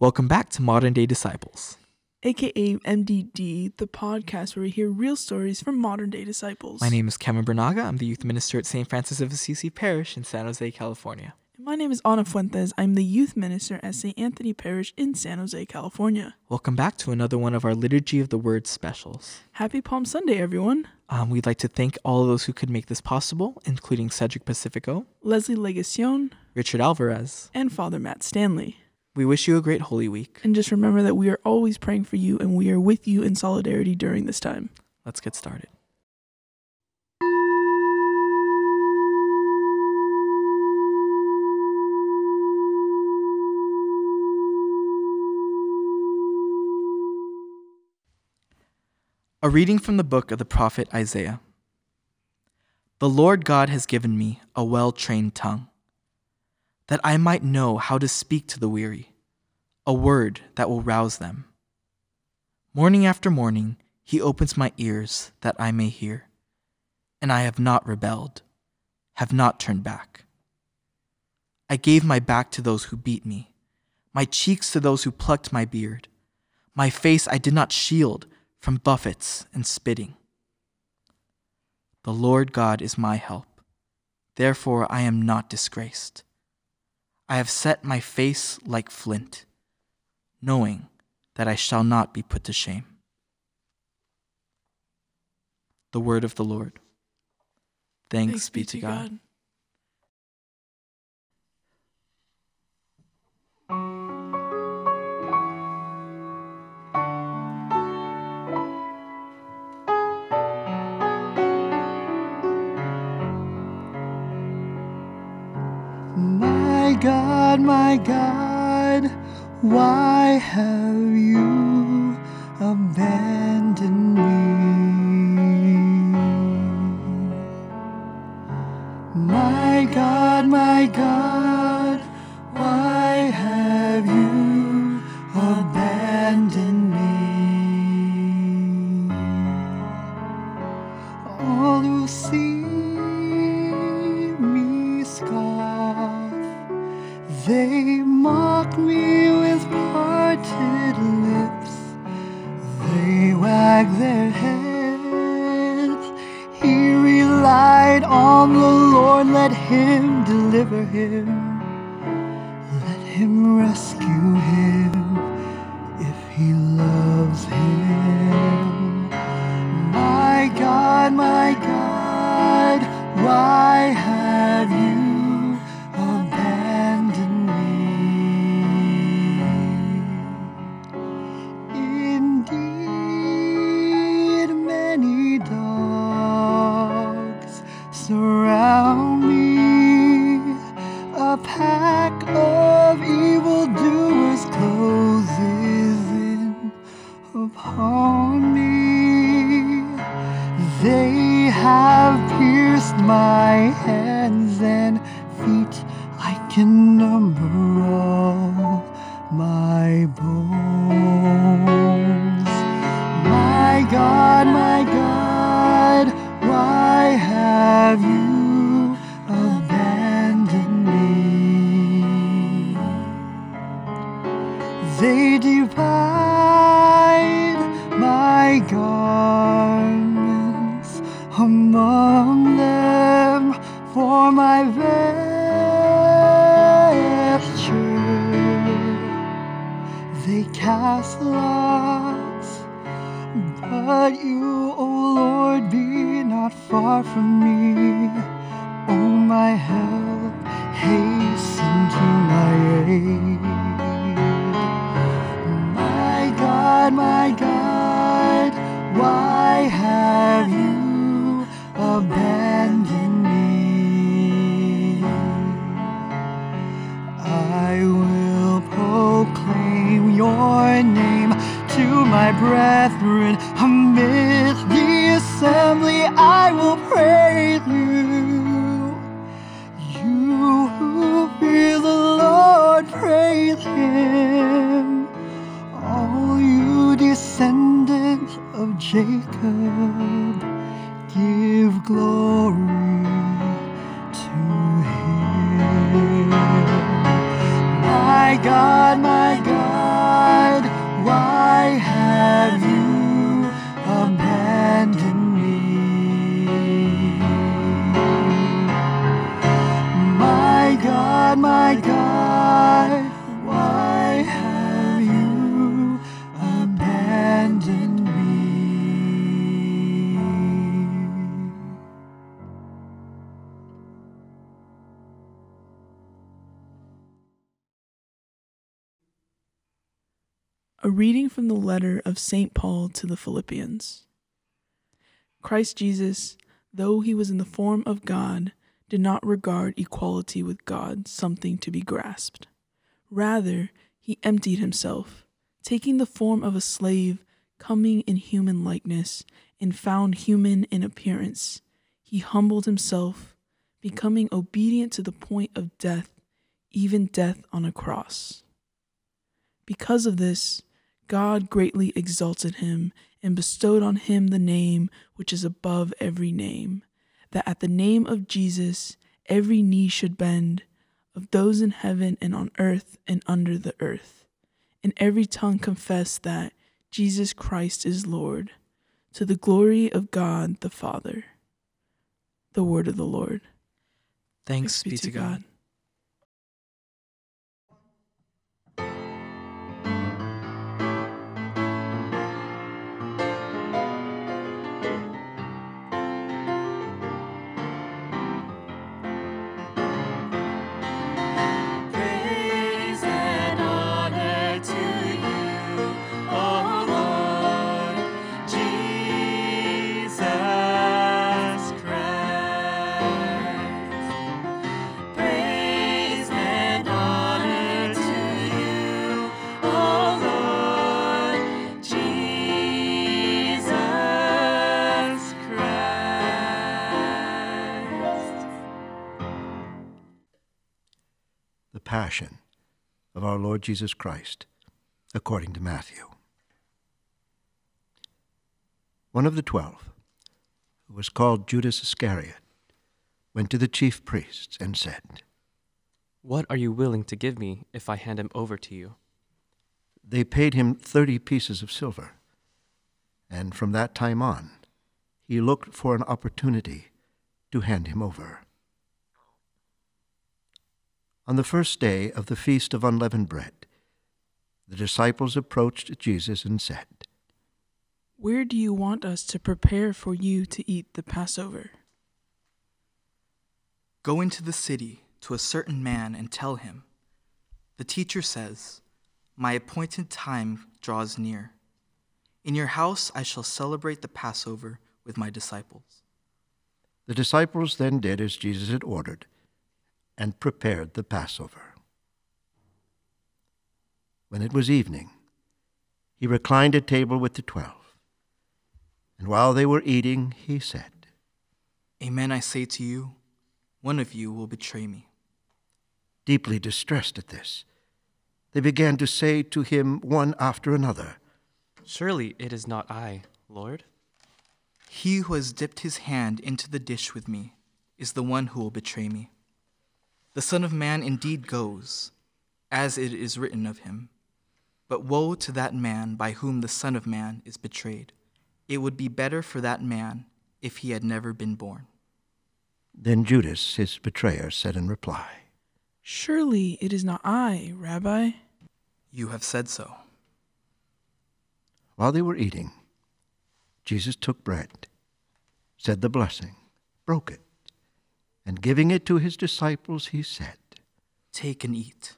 Welcome back to Modern Day Disciples. aka MDD, the podcast where we hear real stories from modern day disciples. My name is Kevin Bernaga. I'm the youth minister at St. Francis of Assisi Parish in San Jose, California. And my name is Ana Fuentes. I'm the youth minister at St. Anthony Parish in San Jose, California. Welcome back to another one of our Liturgy of the Word specials. Happy Palm Sunday, everyone. Um, we'd like to thank all of those who could make this possible, including Cedric Pacifico, Leslie Legacion, Richard Alvarez. and Father Matt Stanley. We wish you a great Holy Week. And just remember that we are always praying for you and we are with you in solidarity during this time. Let's get started. A reading from the book of the prophet Isaiah. The Lord God has given me a well trained tongue, that I might know how to speak to the weary, a word that will rouse them. Morning after morning, he opens my ears that I may hear, and I have not rebelled, have not turned back. I gave my back to those who beat me, my cheeks to those who plucked my beard. My face I did not shield from buffets and spitting. The Lord God is my help. Therefore I am not disgraced. I have set my face like flint, knowing that I shall not be put to shame. The word of the Lord. Thanks, be to God. My God, my God, why have you abandoned me? My God, my God, mock me with parted lips. They wag their heads. He relied on the Lord, let him deliver him. Let him rescue him if he loves him. My God, my God, why have you They divide my garments among them for my vesture. They cast lots, but you, O Lord, be not far from me. O my help, hasten to my aid. God, my God, why have you abandoned me? I will proclaim your name to my brethren amid the assembly. I will praise you. You who fear the Lord, praise him. Give glory to him. My God. Reading from the letter of St. Paul to the Philippians. Christ Jesus, though he was in the form of God, did not regard equality with God something to be grasped. Rather, he emptied himself, taking the form of a slave, coming in human likeness, and found human in appearance. He humbled himself, becoming obedient to the point of death, even death on a cross. Because of this, God greatly exalted him and bestowed on him the name which is above every name, that at the name of Jesus every knee should bend, of those in heaven and on earth and under the earth, and every tongue confess that Jesus Christ is Lord, to the glory of God the Father. The word of the Lord. Thanks, be to God. Praise Passion of our Lord Jesus Christ, according to Matthew. One of the twelve, who was called Judas Iscariot, went to the chief priests and said, What are you willing to give me if I hand him over to you? They paid him thirty pieces of silver, and from that time on, he looked for an opportunity to hand him over. On the first day of the feast of unleavened bread, the disciples approached Jesus and said, Where do you want us to prepare for you to eat the Passover? Go into the city to a certain man and tell him, The teacher says, My appointed time draws near. In your house I shall celebrate the Passover with my disciples. The disciples then did as Jesus had ordered and prepared the Passover. When it was evening, he reclined at table with the twelve. And while they were eating, he said, Amen, I say to you, one of you will betray me. Deeply distressed at this, they began to say to him one after another, Surely it is not I, Lord. He who has dipped his hand into the dish with me is the one who will betray me. The Son of Man indeed goes, as it is written of him. But woe to that man by whom the Son of Man is betrayed. It would be better for that man if he had never been born. Then Judas, his betrayer, said in reply, Surely it is not I, Rabbi. You have said so. While they were eating, Jesus took bread, said the blessing, broke it, and giving it to his disciples, he said, Take and eat.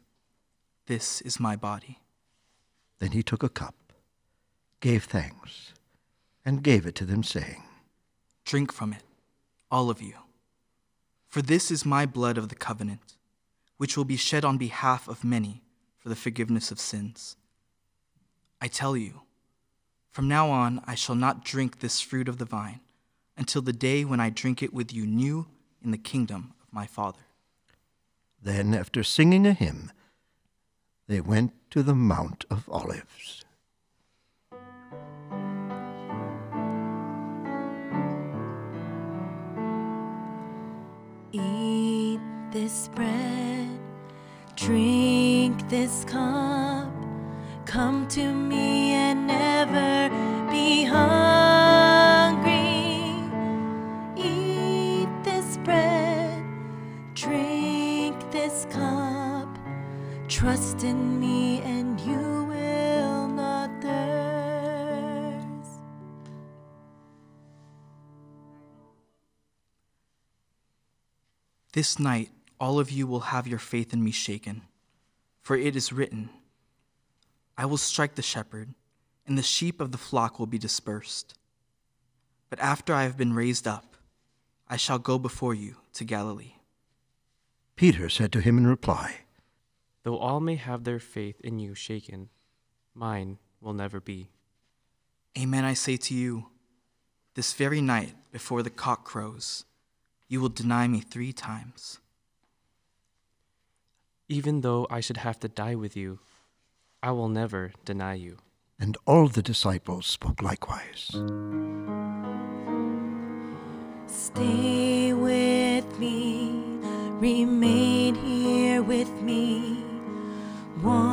This is my body. Then he took a cup, gave thanks, and gave it to them, saying, Drink from it, all of you. For this is my blood of the covenant, which will be shed on behalf of many for the forgiveness of sins. I tell you, from now on I shall not drink this fruit of the vine until the day when I drink it with you new in the kingdom of my Father. Then, after singing a hymn, they went to the Mount of Olives. Eat this bread, drink this cup, come to me and never be hungry. Trust in me and you will not thirst. This night all of you will have your faith in me shaken, for it is written, I will strike the shepherd, and the sheep of the flock will be dispersed. But after I have been raised up, I shall go before you to Galilee. Peter said to him in reply, Though all may have their faith in you shaken, mine will never be. Amen, I say to you, this very night before the cock crows, you will deny me three times. Even though I should have to die with you, I will never deny you. And all the disciples spoke likewise. Stay with me, remain here with me. Watch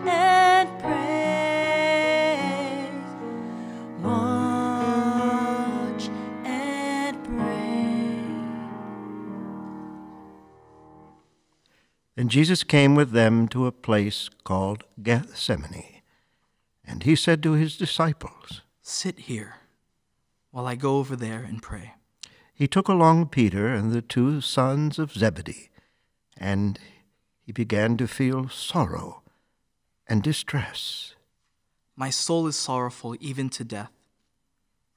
and pray. Watch and pray. And Jesus came with them to a place called Gethsemane. And he said to his disciples, Sit here while I go over there and pray. He took along Peter and the two sons of Zebedee, and he began to feel sorrow and distress. My soul is sorrowful even to death.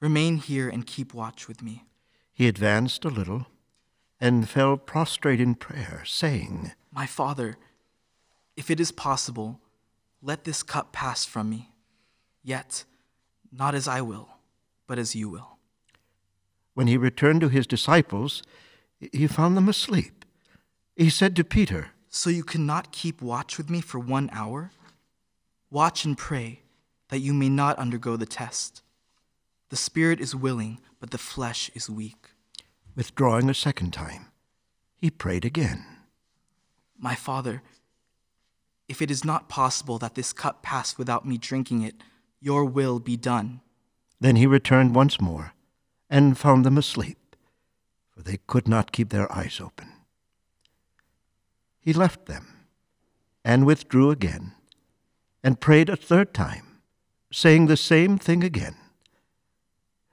Remain here and keep watch with me. He advanced a little and fell prostrate in prayer, saying, My Father, if it is possible, let this cup pass from me. Yet, not as I will, but as you will. When he returned to his disciples, he found them asleep. He said to Peter, So you cannot keep watch with me for one hour? Watch and pray that you may not undergo the test. The spirit is willing, but the flesh is weak. Withdrawing a second time, he prayed again. My Father, if it is not possible that this cup pass without me drinking it, your will be done. Then he returned once more and found them asleep, for they could not keep their eyes open. He left them and withdrew again and prayed a third time, saying the same thing again.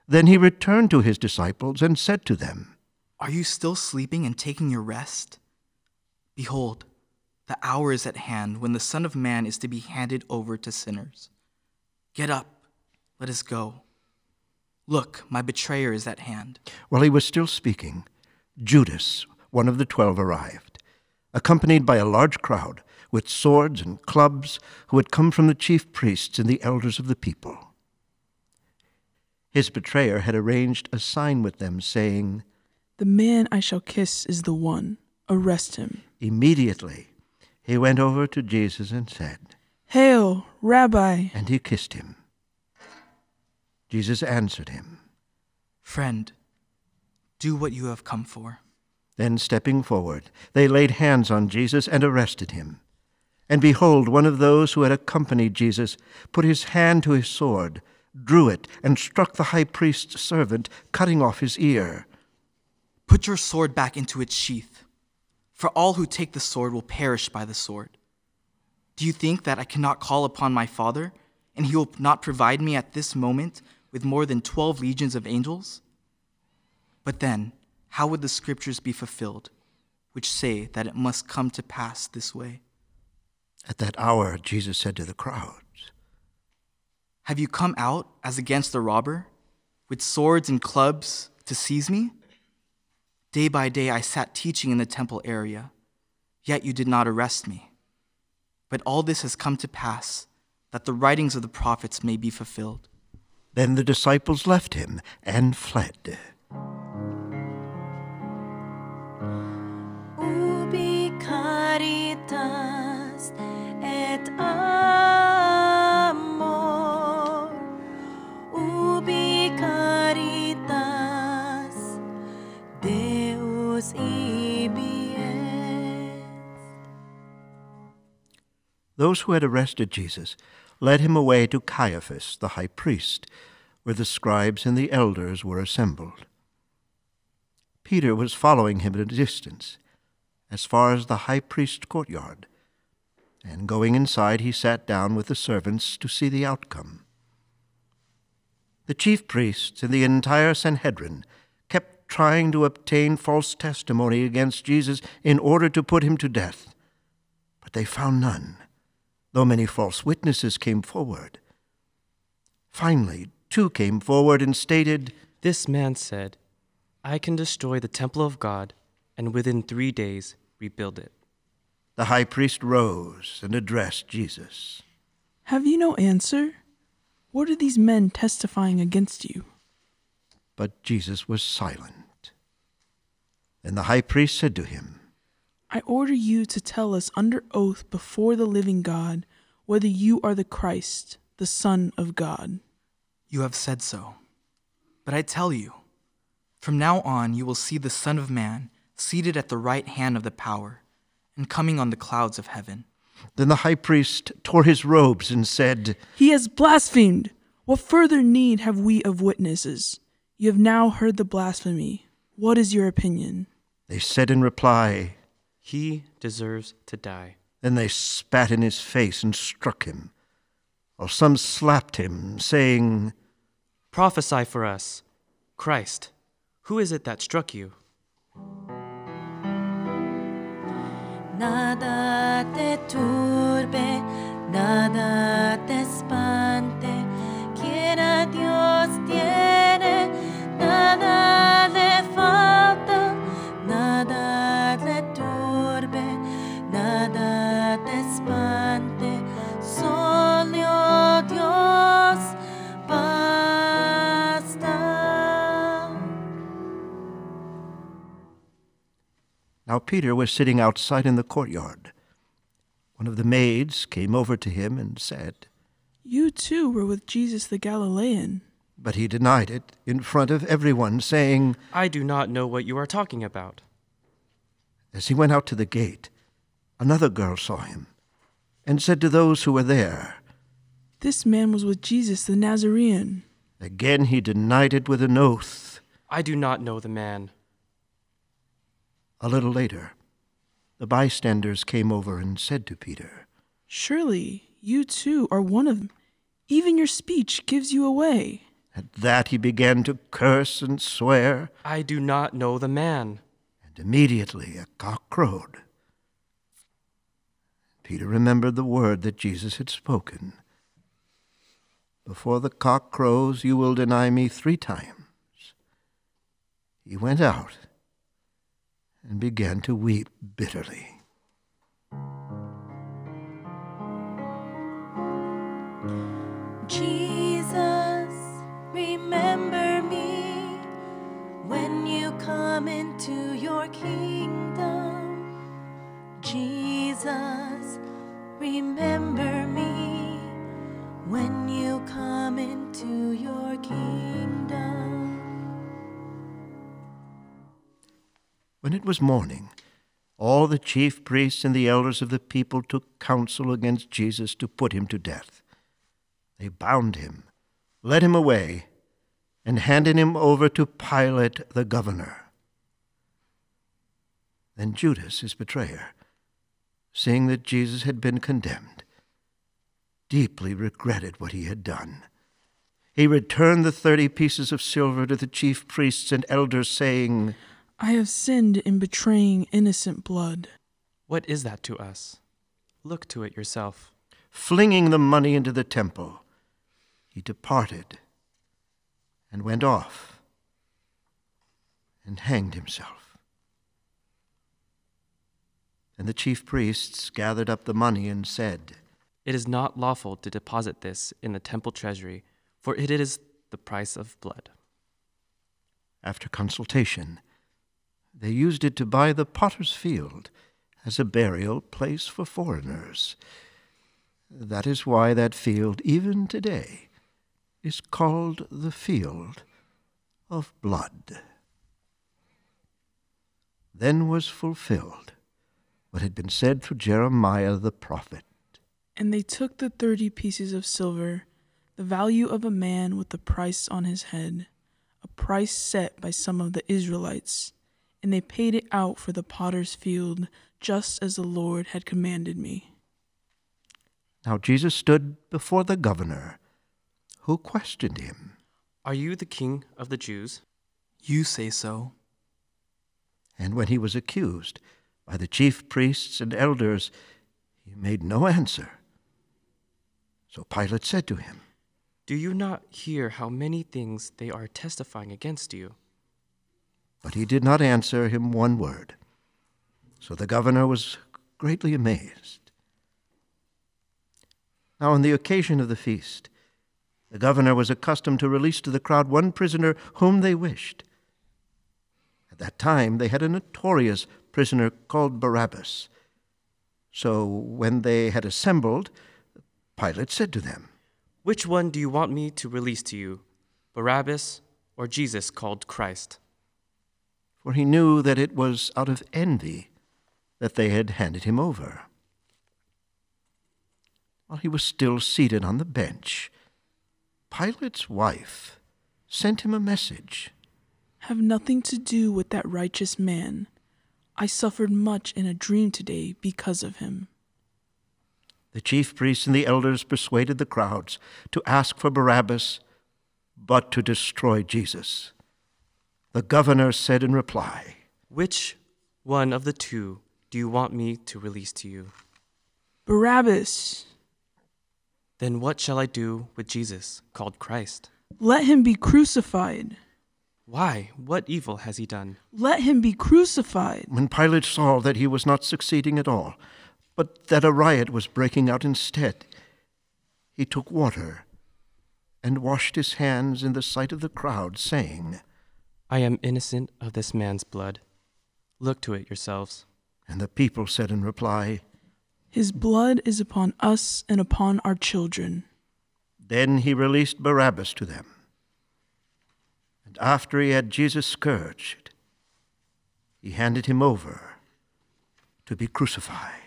Then he returned to his disciples and said to them, Are you still sleeping and taking your rest? Behold, the hour is at hand when the Son of Man is to be handed over to sinners. Get up, let us go. Look, my betrayer is at hand. While he was still speaking, Judas, one of the twelve, arrived, accompanied by a large crowd with swords and clubs who had come from the chief priests and the elders of the people. His betrayer had arranged a sign with them, saying, The man I shall kiss is the one. Arrest him. Immediately he went over to Jesus and said, Hail, Rabbi! and he kissed him. Jesus answered him. Friend, do what you have come for. Then, stepping forward, they laid hands on Jesus and arrested him. And behold, one of those who had accompanied Jesus put his hand to his sword, drew it, and struck the high priest's servant, cutting off his ear. Put your sword back into its sheath, for all who take the sword will perish by the sword. Do you think that I cannot call upon my Father, and he will not provide me at this moment with more than twelve legions of angels? But then, how would the scriptures be fulfilled, which say that it must come to pass this way? At that hour, Jesus said to the crowds, Have you come out as against a robber, with swords and clubs to seize me? Day by day I sat teaching in the temple area, yet you did not arrest me. But all this has come to pass, that the writings of the prophets may be fulfilled. Then the disciples left him and fled. Those who had arrested Jesus led him away to Caiaphas, the high priest, where the scribes and the elders were assembled. Peter was following him at a distance, as far as the high priest's courtyard, and going inside, he sat down with the servants to see the outcome. The chief priests and the entire Sanhedrin kept trying to obtain false testimony against Jesus in order to put him to death, but they found none though many false witnesses came forward. Finally, two came forward and stated, This man said, I can destroy the temple of God and within three days rebuild it. The high priest rose and addressed Jesus. Have you no answer? What are these men testifying against you? But Jesus was silent. And the high priest said to him, I order you to tell us under oath before the living God whether you are the Christ, the Son of God. You have said so. But I tell you, from now on you will see the Son of Man seated at the right hand of the power and coming on the clouds of heaven. Then the high priest tore his robes and said, He has blasphemed! What further need have we of witnesses? You have now heard the blasphemy. What is your opinion? They said in reply, He deserves to die. Then they spat in his face and struck him, while some slapped him, saying, Prophesy for us. Christ, who is it that struck you? Nada te turbe, nada te espante. Quien a Dios Now Peter was sitting outside in the courtyard. One of the maids came over to him and said, You too were with Jesus the Galilean. but he denied it in front of everyone, saying, I do not know what you are talking about. As he went out to the gate, another girl saw him and said to those who were there, This man was with Jesus the Nazarene. Again he denied it with an oath. I do not know the man. A little later, the bystanders came over and said to Peter, Surely you too are one of them. Even your speech gives you away. At that he began to curse and swear, I do not know the man. and immediately a cock crowed. Peter remembered the word that Jesus had spoken. Before the cock crows, you will deny me three times. He went out and began to weep bitterly. Jesus, remember me when you come into your kingdom. Jesus, remember me when you come into your kingdom. When it was morning, all the chief priests and the elders of the people took counsel against Jesus to put him to death. They bound him, led him away, and handed him over to Pilate the governor. Then Judas, his betrayer, seeing that Jesus had been condemned, deeply regretted what he had done. He returned the thirty pieces of silver to the chief priests and elders, saying, I have sinned in betraying innocent blood. What is that to us? Look to it yourself. flinging the money into the temple, he departed and went off and hanged himself. And the chief priests gathered up the money and said, It is not lawful to deposit this in the temple treasury, for it is the price of blood. After consultation, they used it to buy the potter's field as a burial place for foreigners. That is why that field, even today, is called the field of blood. Then was fulfilled what had been said through Jeremiah the prophet. And they took the thirty pieces of silver, the value of a man with the price on his head, a price set by some of the Israelites, and they paid it out for the potter's field, just as the Lord had commanded me. Now Jesus stood before the governor, who questioned him. Are you the king of the Jews? You say so. And when he was accused by the chief priests and elders, he made no answer, So Pilate said to him, Do you not hear how many things they are testifying against you? But he did not answer him one word. So the governor was greatly amazed. Now, on the occasion of the feast, the governor was accustomed to release to the crowd one prisoner whom they wished. At that time, they had a notorious prisoner called Barabbas. So when they had assembled, Pilate said to them, Which one do you want me to release to you, Barabbas or Jesus called Christ? For he knew that it was out of envy that they had handed him over. While he was still seated on the bench, Pilate's wife sent him a message. Have nothing to do with that righteous man. I suffered much in a dream today because of him. The chief priests and the elders persuaded the crowds to ask for Barabbas, but to destroy Jesus. The governor said in reply, Which one of the two do you want me to release to you? Barabbas, Then what shall I do with Jesus called Christ? let him be crucified. Why? What evil has he done? Let him be crucified. When Pilate saw that he was not succeeding at all, but that a riot was breaking out instead, he took water and washed his hands in the sight of the crowd, saying, I am innocent of this man's blood. Look to it yourselves. And the people said in reply, His blood is upon us and upon our children. Then he released Barabbas to them. And after he had Jesus scourged, he handed him over to be crucified.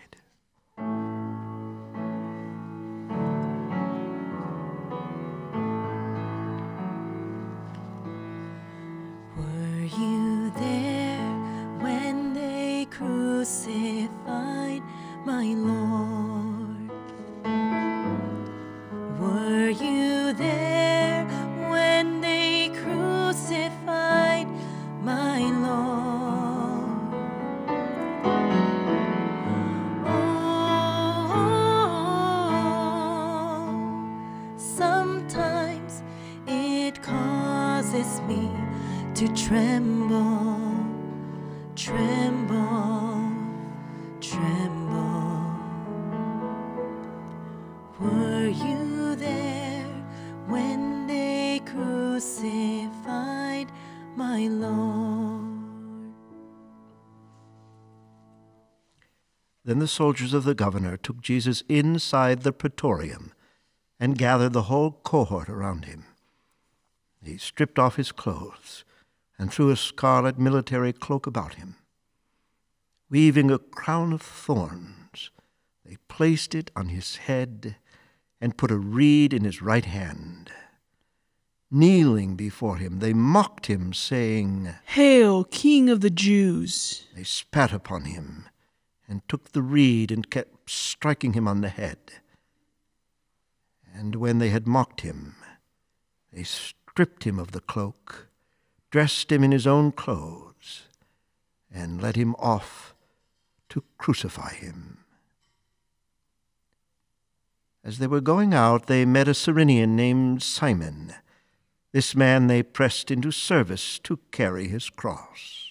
Soldiers of the governor took Jesus inside the praetorium and gathered the whole cohort around him. He stripped off his clothes and threw a scarlet military cloak about him. Weaving a crown of thorns, they placed it on his head and put a reed in his right hand. Kneeling before him, they mocked him, saying, Hail, King of the Jews! They spat upon him and took the reed and kept striking him on the head. And when they had mocked him, they stripped him of the cloak, dressed him in his own clothes, and led him off to crucify him. As they were going out, they met a Cyrenian named Simon. This man they pressed into service to carry his cross.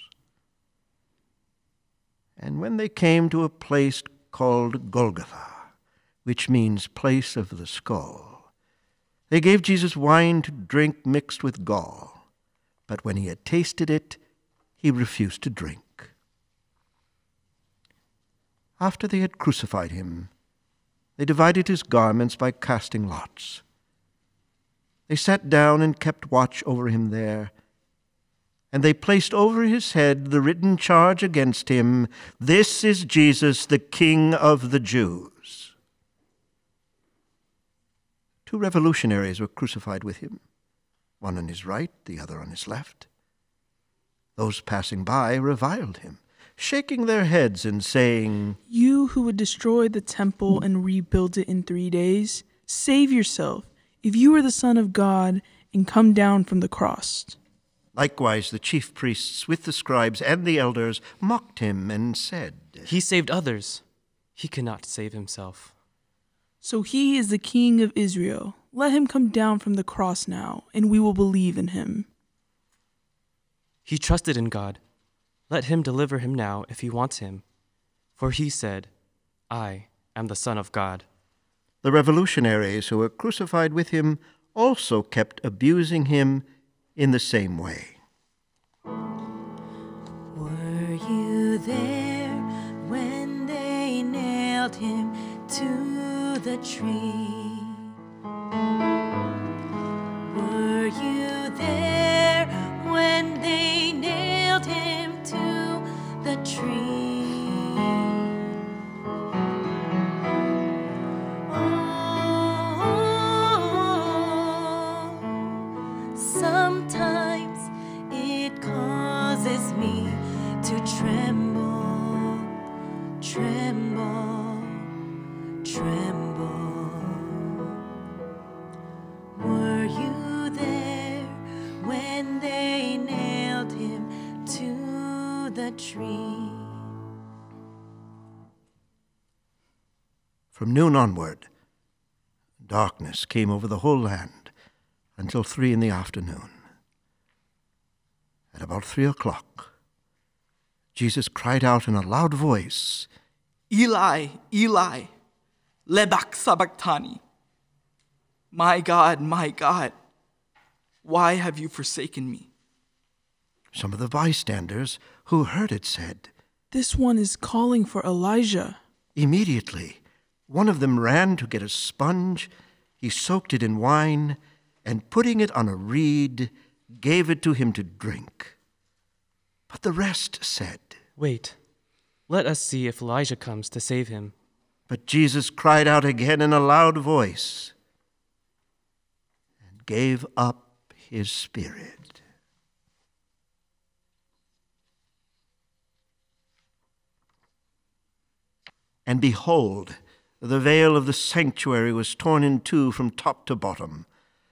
And when they came to a place called Golgotha, which means place of the skull, they gave Jesus wine to drink mixed with gall. But when he had tasted it, he refused to drink. After they had crucified him, they divided his garments by casting lots. They sat down and kept watch over him there. And they placed over his head the written charge against him This is Jesus, the King of the Jews. Two revolutionaries were crucified with him, one on his right, the other on his left. Those passing by reviled him, shaking their heads and saying, You who would destroy the temple and rebuild it in three days, save yourself if you are the Son of God and come down from the cross. Likewise, the chief priests with the scribes and the elders mocked him and said, He saved others. He cannot save himself. So he is the king of Israel. Let him come down from the cross now, and we will believe in him. He trusted in God. Let him deliver him now if he wants him. For he said, I am the Son of God. The revolutionaries who were crucified with him also kept abusing him in the same way. Were you there when they nailed him to the tree? Were you there when they nailed him From noon onward, darkness came over the whole land until three in the afternoon. At about three o'clock, Jesus cried out in a loud voice, Eli, Eli, lema sabachthani. My God, my God, why have you forsaken me? Some of the bystanders who heard it said, This one is calling for Elijah. Immediately, one of them ran to get a sponge. He soaked it in wine, and putting it on a reed, gave it to him to drink. But the rest said, Wait, let us see if Elijah comes to save him. But Jesus cried out again in a loud voice and gave up his spirit. And behold, the veil of the sanctuary was torn in two from top to bottom.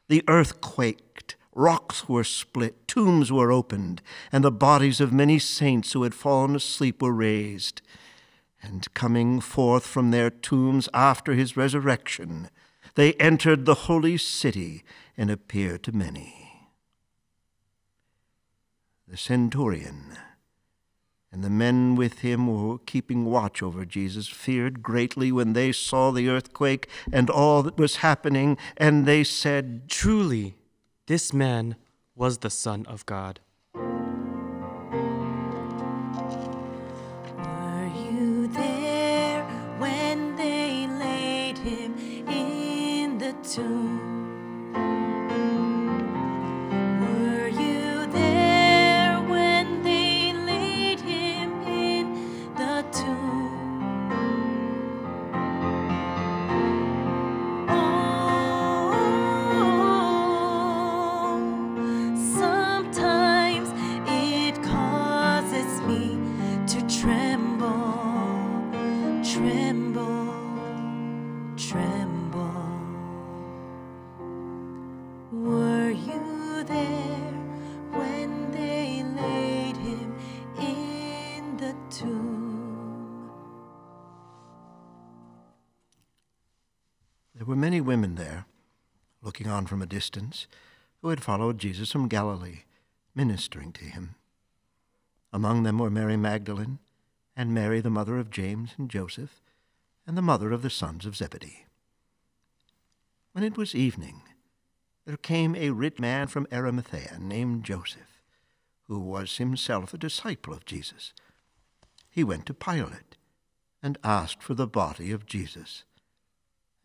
The earth quaked, rocks were split, tombs were opened, and the bodies of many saints who had fallen asleep were raised. And coming forth from their tombs after his resurrection, they entered the holy city and appeared to many. The centurion and the men with him who were keeping watch over Jesus feared greatly when they saw the earthquake and all that was happening, and they said, Truly, this man was the Son of God. Looking on from a distance, who had followed Jesus from Galilee, ministering to him. Among them were Mary Magdalene, and Mary, the mother of James and Joseph, and the mother of the sons of Zebedee. When it was evening, there came a rich man from Arimathea named Joseph, who was himself a disciple of Jesus. He went to Pilate and asked for the body of Jesus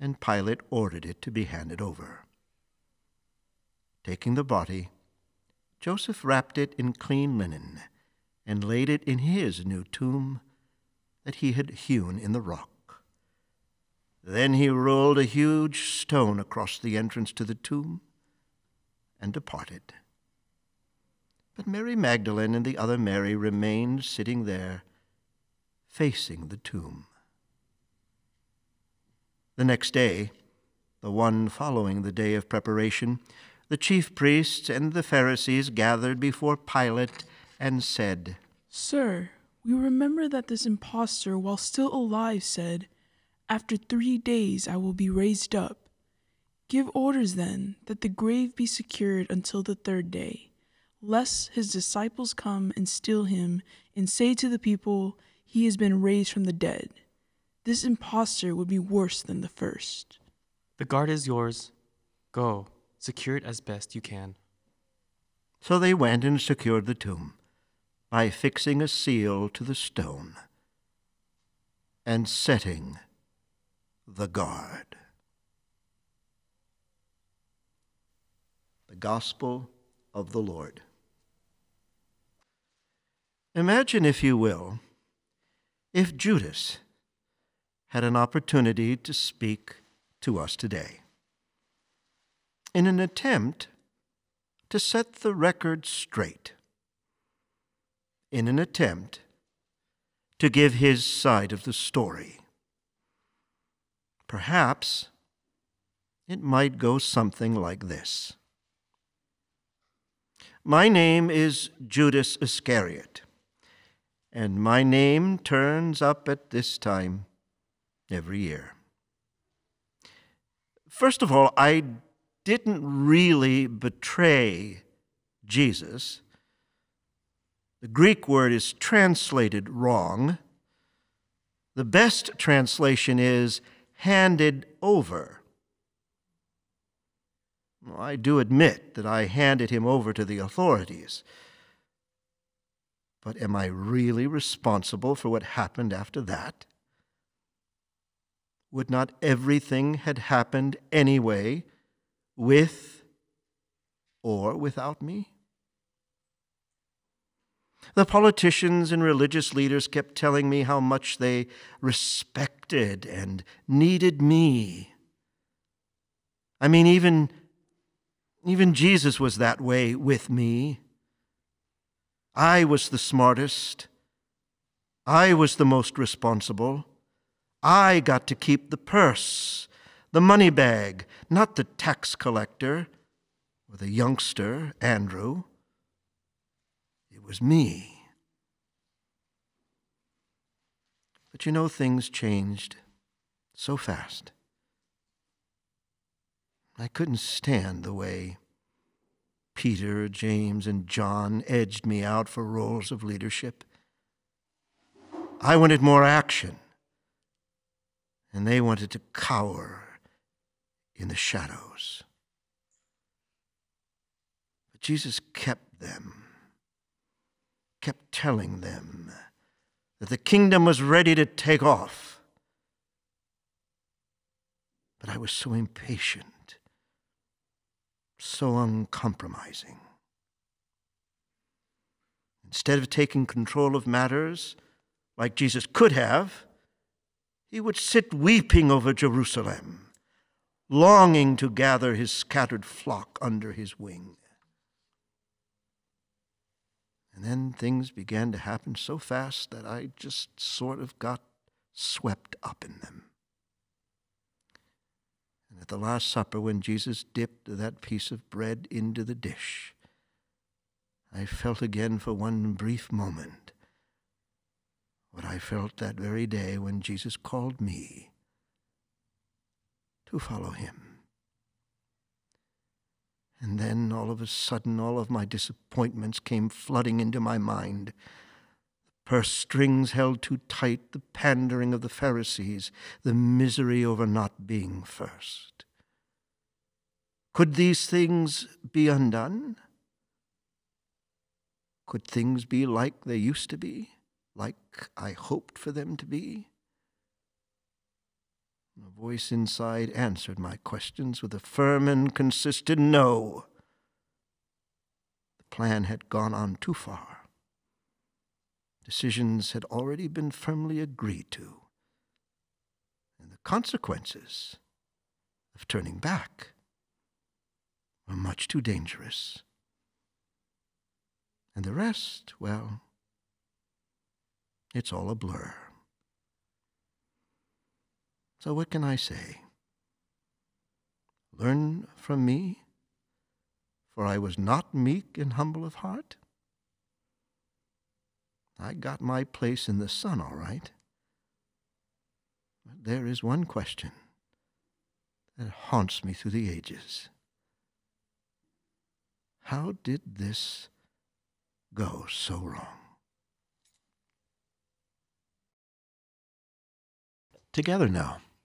and Pilate ordered it to be handed over. Taking the body, Joseph wrapped it in clean linen and laid it in his new tomb that he had hewn in the rock. Then he rolled a huge stone across the entrance to the tomb and departed. But Mary Magdalene and the other Mary remained sitting there, facing the tomb. The next day, the one following the day of preparation, the chief priests and the Pharisees gathered before Pilate and said, Sir, we remember that this impostor, while still alive, said, After three days I will be raised up. Give orders then that the grave be secured until the third day, lest his disciples come and steal him and say to the people, He has been raised from the dead. This impostor would be worse than the first. The guard is yours. Go, secure it as best you can. So they went and secured the tomb by fixing a seal to the stone and setting the guard. The Gospel of the Lord. Imagine, if you will, if Judas had an opportunity to speak to us today. In an attempt to set the record straight, in an attempt to give his side of the story. Perhaps it might go something like this My name is Judas Iscariot, and my name turns up at this time every year. First of all, I didn't really betray Jesus. The Greek word is translated wrong. The best translation is handed over. Well, I do admit that I handed him over to the authorities. But am I really responsible for what happened after that? Would not everything had happened anyway, with or without me? The politicians and religious leaders kept telling me how much they respected and needed me. I mean, even, even Jesus was that way with me. I was the smartest. I was the most responsible. I got to keep the purse, the money bag, not the tax collector or the youngster, Andrew. It was me. But you know, things changed so fast. I couldn't stand the way Peter, James, and John edged me out for roles of leadership. I wanted more action, and they wanted to cower in the shadows. But Jesus kept them, kept telling them that the kingdom was ready to take off. But I was so impatient, so uncompromising. Instead of taking control of matters like Jesus could have, he would sit weeping over Jerusalem, longing to gather his scattered flock under his wing. And then things began to happen so fast that I just sort of got swept up in them. And at the Last Supper, when Jesus dipped that piece of bread into the dish, I felt again for one brief moment what I felt that very day when Jesus called me to follow him. And then all of a sudden, all of my disappointments came flooding into my mind. The purse strings held too tight, the pandering of the Pharisees, the misery over not being first. Could these things be undone? Could things be like they used to be, like I hoped for them to be? A voice inside answered my questions with a firm and consistent no. The plan had gone on too far. Decisions had already been firmly agreed to, and the consequences of turning back were much too dangerous. And the rest, well, it's all a blur. So, what can I say? Learn from me, for I was not meek and humble of heart. I got my place in the sun, all right. But there is one question that haunts me through the ages. How did this go so wrong? Together now,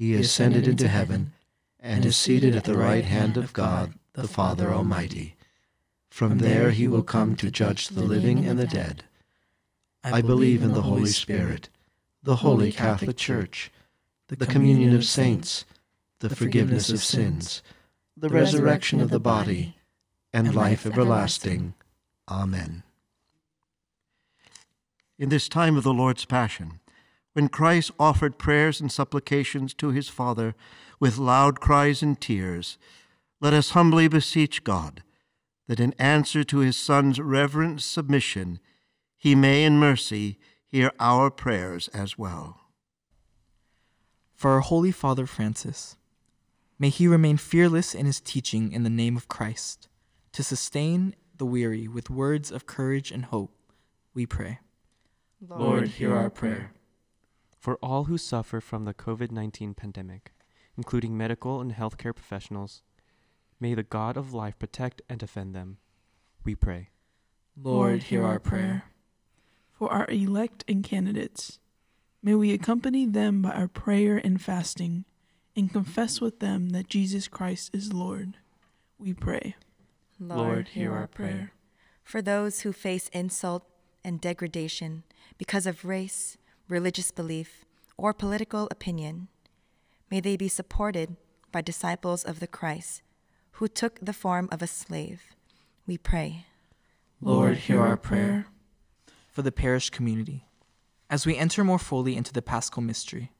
He ascended into heaven and is seated at the right hand of God, the Father Almighty. From there he will come to judge the living and the dead. I believe in the Holy Spirit, the holy Catholic Church, the communion of saints, the forgiveness of sins, the resurrection of the body, and life everlasting. Amen. In this time of the Lord's Passion, when Christ offered prayers and supplications to his Father with loud cries and tears, let us humbly beseech God that in answer to his Son's reverent submission, he may in mercy hear our prayers as well. For our Holy Father Francis, may he remain fearless in his teaching in the name of Christ, to sustain the weary with words of courage and hope, we pray. Lord, hear our prayer. For all who suffer from the COVID 19 pandemic, including medical and healthcare professionals, may the God of life protect and defend them. We pray. Lord, hear our prayer. For our elect and candidates, may we accompany them by our prayer and fasting and confess with them that Jesus Christ is Lord. We pray. Lord, hear our prayer. For those who face insult and degradation because of race, religious belief, or political opinion, may they be supported by disciples of the Christ who took the form of a slave. We pray. Lord, hear our prayer. For the parish community, as we enter more fully into the paschal mystery,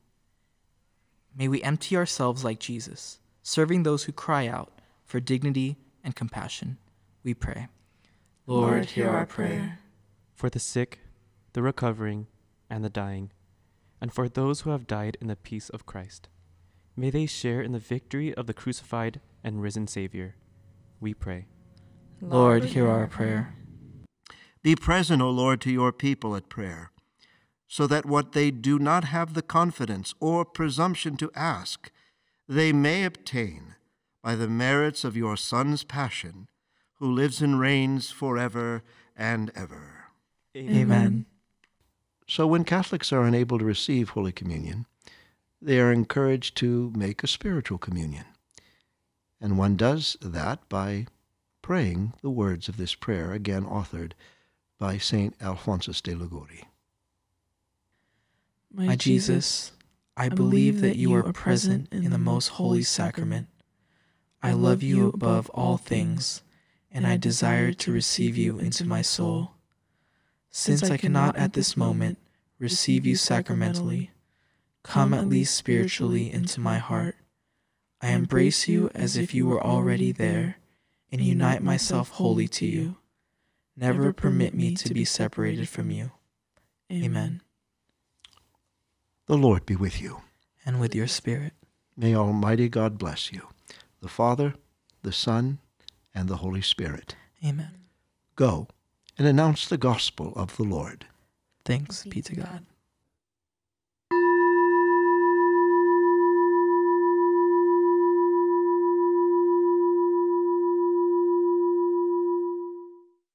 may we empty ourselves like Jesus, serving those who cry out for dignity and compassion. We pray. Lord, hear our prayer. For the sick, the recovering, and the dying, and for those who have died in the peace of Christ, may they share in the victory of the crucified and risen Savior. We pray. Lord, hear our prayer. Be present, O Lord, to your people at prayer, so that what they do not have the confidence or presumption to ask, they may obtain by the merits of your Son's passion, who lives and reigns forever and ever. Amen. So, when Catholics are unable to receive Holy Communion, they are encouraged to make a spiritual communion. And one does that by praying the words of this prayer, again authored by St. Alphonsus de Liguori. My Jesus, I believe that you are present in the most holy sacrament. I love you above all things, and I desire to receive you into my soul. Since I cannot at this moment receive you sacramentally, come at least spiritually into my heart. I embrace you as if you were already there, and unite myself wholly to you. Never permit me to be separated from you. Amen. The Lord be with you. And with your spirit. May Almighty God bless you, the Father, the Son, and the Holy Spirit. Amen. Go and announce the gospel of the Lord. Thanks be to God.